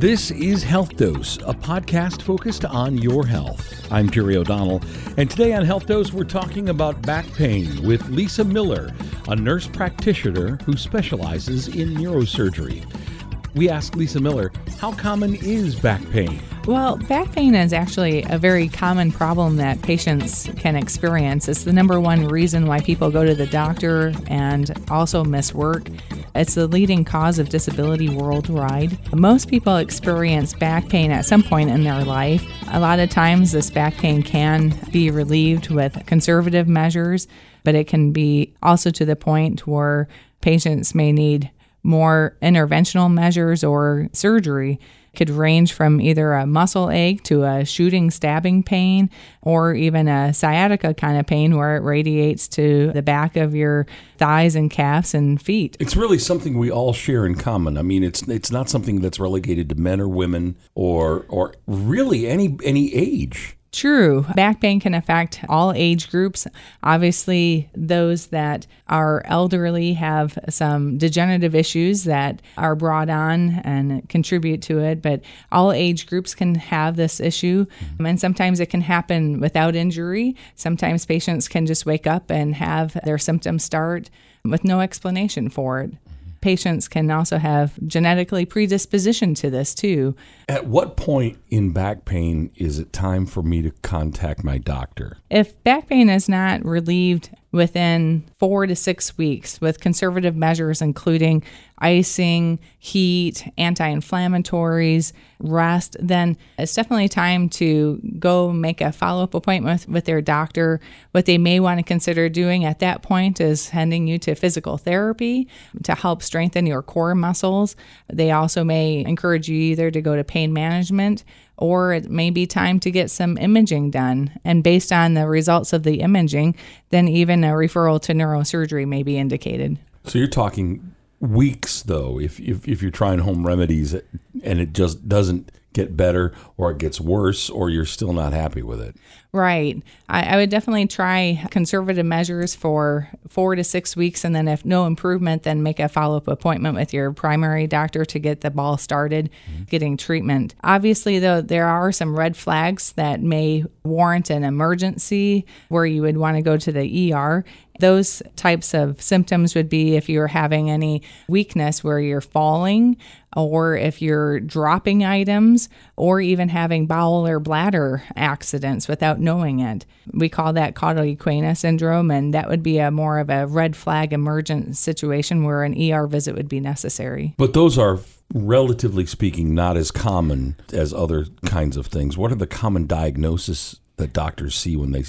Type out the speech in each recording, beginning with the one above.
This is Health Dose, a podcast focused on your health. I'm Jerry O'Donnell, and today on Health Dose, we're talking about back pain with Lisa Miller, a nurse practitioner who specializes in neurosurgery. We asked Lisa Miller, how common is back pain? Well, back pain is actually a very common problem that patients can experience. It's the number one reason why people go to the doctor and also miss work. It's the leading cause of disability worldwide. Most people experience back pain at some point in their life. A lot of times, this back pain can be relieved with conservative measures, but it can be also to the point where patients may need more interventional measures or surgery could range from either a muscle ache to a shooting stabbing pain or even a sciatica kind of pain where it radiates to the back of your thighs and calves and feet. It's really something we all share in common. I mean, it's it's not something that's relegated to men or women or or really any any age. True. Back pain can affect all age groups. Obviously, those that are elderly have some degenerative issues that are brought on and contribute to it, but all age groups can have this issue. Mm-hmm. And sometimes it can happen without injury. Sometimes patients can just wake up and have their symptoms start with no explanation for it patients can also have genetically predisposition to this too. At what point in back pain is it time for me to contact my doctor? If back pain is not relieved within four to six weeks with conservative measures, including icing, heat, anti inflammatories, rest, then it's definitely time to go make a follow up appointment with, their doctor. What they may want to consider doing at that point is sending you to physical therapy to help strengthen your core muscles. They also may encourage you either to go to pain management or it may be time to get some imaging done. And based on the results of the imaging, then even a referral to neurosurgery may be indicated. So you're talking weeks, though, if, if, if you're trying home remedies and it just doesn't get better or it gets worse or you're still not happy with it. Right. I, I, would definitely try conservative measures for four to six weeks. And then, if no improvement, then make a follow up appointment with your primary doctor to get the ball started mm-hmm. getting treatment. Obviously, though, there are some red flags that may warrant an emergency where you would want to go to the ER. Those types of symptoms would be if you're having any weakness where you're falling, or if you're dropping items, or even having bowel or bladder accidents without knowing it. We call that cauda equina syndrome, and that would be a more of a red flag emergent situation where an ER visit would be necessary. But those are relatively speaking not as common as other kinds of things. What are the common diagnosis that doctors see when they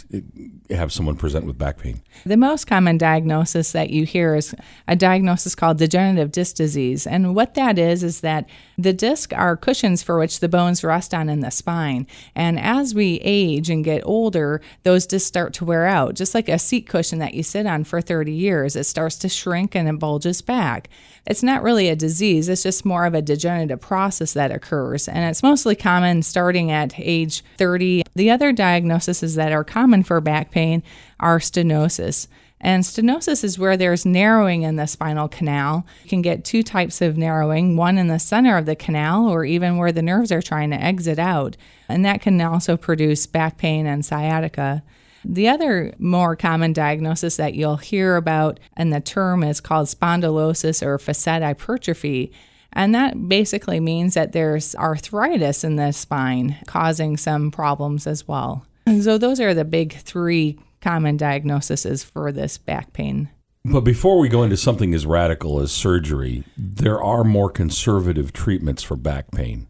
have someone present with back pain? The most common diagnosis that you hear is a diagnosis called degenerative disc disease. And what that is, is that the discs are cushions for which the bones rest on in the spine. And as we age and get older, those discs start to wear out. Just like a seat cushion that you sit on for 30 years, it starts to shrink and it bulges back. It's not really a disease, it's just more of a degenerative process that occurs. And it's mostly common starting at age 30. The other diagnoses that are common for back pain are stenosis. And stenosis is where there's narrowing in the spinal canal. You can get two types of narrowing one in the center of the canal, or even where the nerves are trying to exit out. And that can also produce back pain and sciatica. The other more common diagnosis that you'll hear about, and the term is called spondylosis or facet hypertrophy. And that basically means that there's arthritis in the spine causing some problems as well. And so, those are the big three common diagnoses for this back pain. But before we go into something as radical as surgery, there are more conservative treatments for back pain.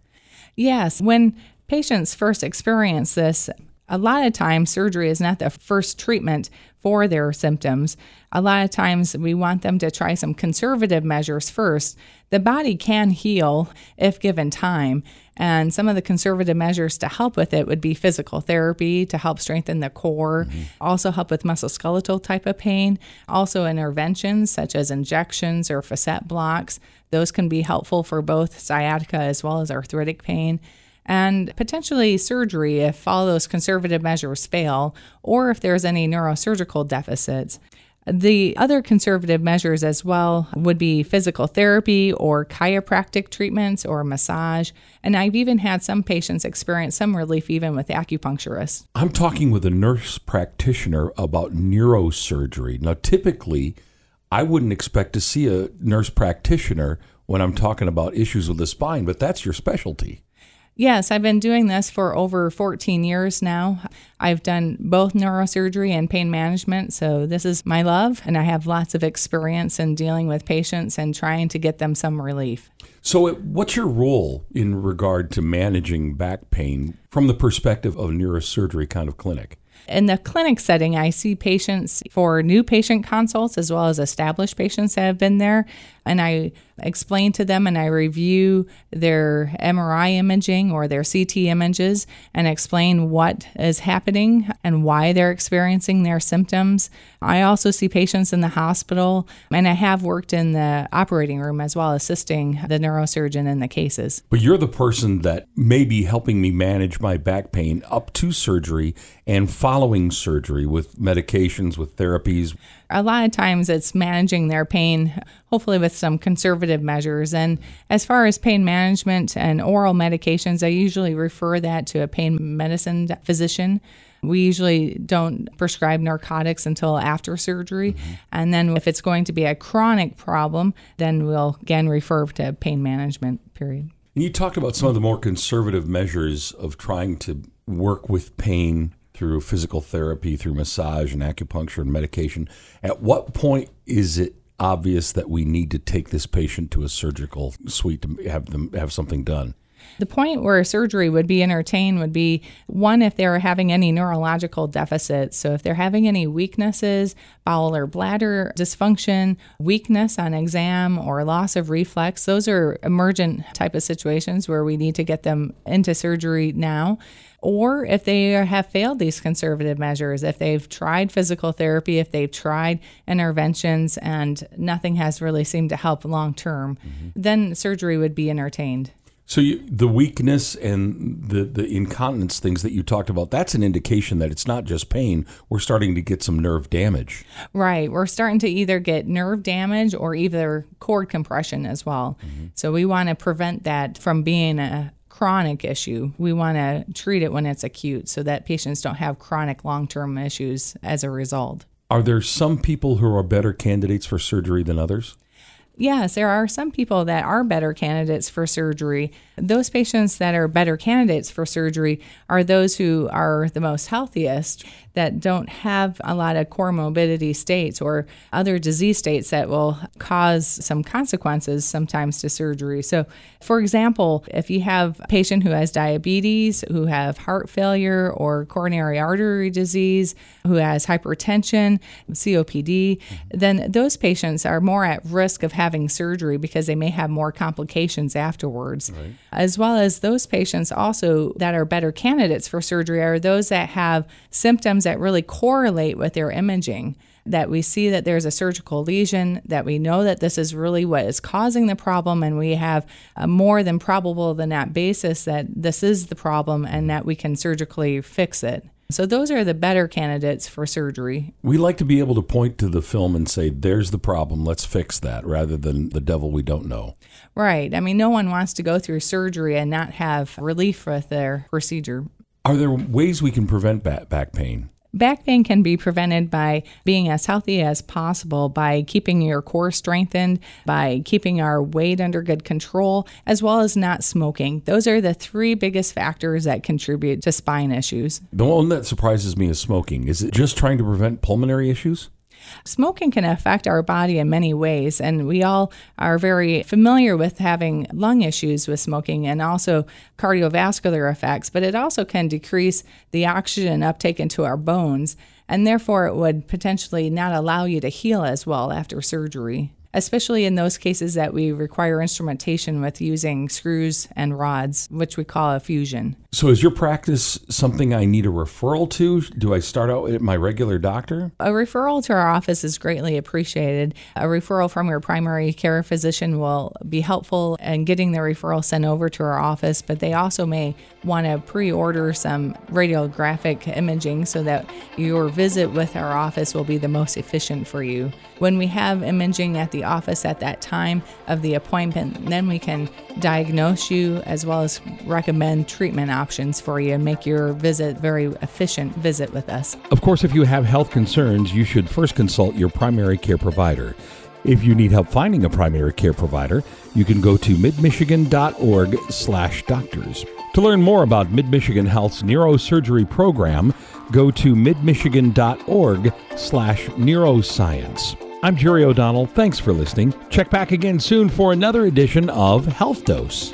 Yes. When patients first experience this, a lot of times surgery is not the first treatment for their symptoms. A lot of times we want them to try some conservative measures first. The body can heal if given time, and some of the conservative measures to help with it would be physical therapy to help strengthen the core, mm-hmm. also help with musculoskeletal type of pain, also interventions such as injections or facet blocks. Those can be helpful for both sciatica as well as arthritic pain and potentially surgery if all those conservative measures fail or if there's any neurosurgical deficits. The other conservative measures as well would be physical therapy or chiropractic treatments or massage. And I've even had some patients experience some relief even with acupuncturists. I'm talking with a nurse practitioner about neurosurgery. Now, typically, I wouldn't expect to see a nurse practitioner when I'm talking about issues with the spine, but that's your specialty. Yes, I've been doing this for over 14 years now. I've done both neurosurgery and pain management, so this is my love, and I have lots of experience in dealing with patients and trying to get them some relief. So, what's your role in regard to managing back pain from the perspective of a neurosurgery kind of clinic? In the clinic setting, I see patients for new patient consults as well as established patients that have been there. And I explain to them and I review their MRI imaging or their CT images and explain what is happening and why they're experiencing their symptoms. I also see patients in the hospital and I have worked in the operating room as well, assisting the neurosurgeon in the cases. But you're the person that may be helping me manage my back pain up to surgery and following surgery with medications, with therapies a lot of times it's managing their pain, hopefully with some conservative measures. And as far as pain management and oral medications, I usually refer that to a pain medicine physician. We usually don't prescribe narcotics until after surgery. Mm-hmm. And then if it's going to be a chronic problem, then we'll again refer to pain management, period. And you talked about some of the more conservative measures of trying to work with pain through physical therapy, through massage and acupuncture and medication. At what point is it obvious that we need to take this patient to a surgical suite to have them have something done? The point where surgery would be entertained would be one, if they're having any neurological deficits. So, if they're having any weaknesses, bowel or bladder dysfunction, weakness on exam, or loss of reflex, those are emergent type of situations where we need to get them into surgery now or if they have failed these conservative measures, if they've tried physical therapy, if they've tried interventions and nothing has really seemed to help long term, mm-hmm. then surgery would be entertained. So you, the weakness and the, the incontinence things that you talked about, that's an indication that it's not just pain. We're starting to get some nerve damage. Right. We're starting to either get nerve damage or either cord compression as well. Mm-hmm. So we want to prevent that from being a, chronic issue. We want to treat it when it's acute so that patients don't have chronic long term issues as a result. Are there some people who are better candidates for surgery than others? Yes, there are some people that are better candidates for surgery. Those patients that are better candidates for surgery are those who are the most healthiest, that don't have a lot of comorbidity states or other disease states that will cause some consequences sometimes to surgery. So, for example, if you have a patient who has diabetes, who have heart failure or coronary artery disease, who has hypertension, COPD, then those patients are more at risk of having surgery because they may have more complications afterwards. Right. As well as those patients also that are better candidates for surgery are those that have symptoms that really correlate with their imaging that we see that there's a surgical lesion, that we know that this is really what is causing the problem, and we have a more than probable than that basis that this is the problem and that we can surgically fix it. So those are the better candidates for surgery. We like to be able to point to the film and say, there's the problem, let's fix that, rather than the devil we don't know. Right. I mean, no one wants to go through surgery and not have relief with their procedure. Are there ways we can prevent back pain? Back pain can be prevented by being as healthy as possible, by keeping your core strengthened, by keeping our weight under good control, as well as not smoking. Those are the three biggest factors that contribute to spine issues. The one that surprises me is smoking. Is it just trying to prevent pulmonary issues? Smoking can affect our body in many ways, and we all are very familiar with having lung issues with smoking and also cardiovascular effects, but it also can decrease the oxygen uptake into our bones, and therefore it would potentially not allow you to heal as well after surgery. Especially in those cases that we require instrumentation with using screws and rods, which we call a fusion. So, is your practice something I need a referral to? Do I start out at my regular doctor? A referral to our office is greatly appreciated. A referral from your primary care physician will be helpful in getting the referral sent over to our office, but they also may want to pre order some radiographic imaging so that your visit with our office will be the most efficient for you. When we have imaging at the office at that time of the appointment, then we can diagnose you as well as recommend treatment options for you and make your visit very efficient visit with us. Of course, if you have health concerns, you should first consult your primary care provider. If you need help finding a primary care provider, you can go to midmichigan.org/doctors. To learn more about Mid-Michigan Health's neurosurgery program, go to midmichigan.org/neuroscience. I'm Jerry O'Donnell. Thanks for listening. Check back again soon for another edition of Health Dose.